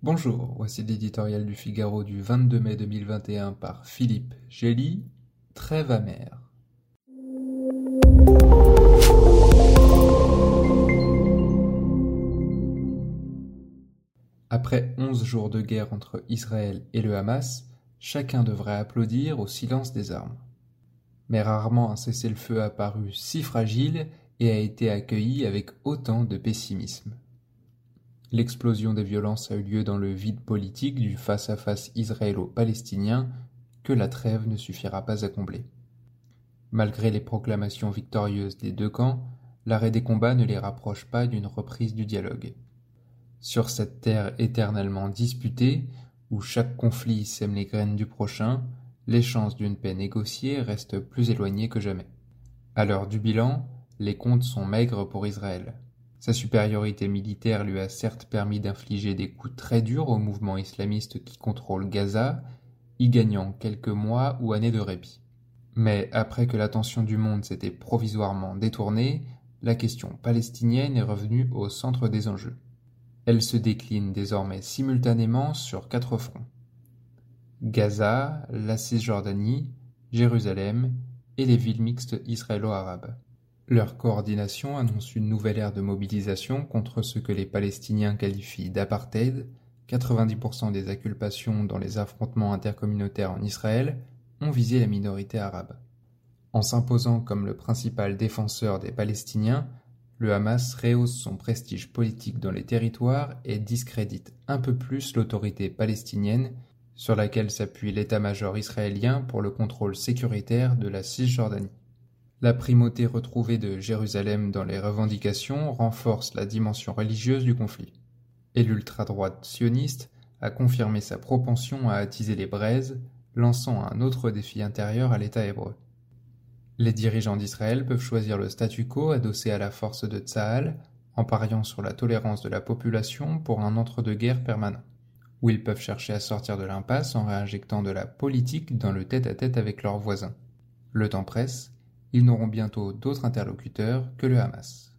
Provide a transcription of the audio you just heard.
Bonjour, voici l'éditorial du Figaro du 22 mai 2021 par Philippe Gély, Trêve amère. Après onze jours de guerre entre Israël et le Hamas, chacun devrait applaudir au silence des armes. Mais rarement un cessez-le-feu a paru si fragile et a été accueilli avec autant de pessimisme. L'explosion des violences a eu lieu dans le vide politique du face-à-face israélo-palestinien que la trêve ne suffira pas à combler. Malgré les proclamations victorieuses des deux camps, l'arrêt des combats ne les rapproche pas d'une reprise du dialogue. Sur cette terre éternellement disputée, où chaque conflit sème les graines du prochain, les chances d'une paix négociée restent plus éloignées que jamais. À l'heure du bilan, les comptes sont maigres pour Israël. Sa supériorité militaire lui a certes permis d'infliger des coups très durs au mouvement islamiste qui contrôle Gaza, y gagnant quelques mois ou années de répit. Mais après que l'attention du monde s'était provisoirement détournée, la question palestinienne est revenue au centre des enjeux. Elle se décline désormais simultanément sur quatre fronts. Gaza, la Cisjordanie, Jérusalem et les villes mixtes israélo-arabes. Leur coordination annonce une nouvelle ère de mobilisation contre ce que les Palestiniens qualifient d'apartheid. 90% des inculpations dans les affrontements intercommunautaires en Israël ont visé la minorité arabe. En s'imposant comme le principal défenseur des Palestiniens, le Hamas rehausse son prestige politique dans les territoires et discrédite un peu plus l'autorité palestinienne sur laquelle s'appuie l'état-major israélien pour le contrôle sécuritaire de la Cisjordanie. La primauté retrouvée de Jérusalem dans les revendications renforce la dimension religieuse du conflit. Et l'ultra-droite sioniste a confirmé sa propension à attiser les braises, lançant un autre défi intérieur à l'État hébreu. Les dirigeants d'Israël peuvent choisir le statu quo adossé à la force de Tsahal, en pariant sur la tolérance de la population pour un entre-deux-guerres permanent, ou ils peuvent chercher à sortir de l'impasse en réinjectant de la politique dans le tête-à-tête avec leurs voisins. Le temps presse, ils n'auront bientôt d'autres interlocuteurs que le Hamas.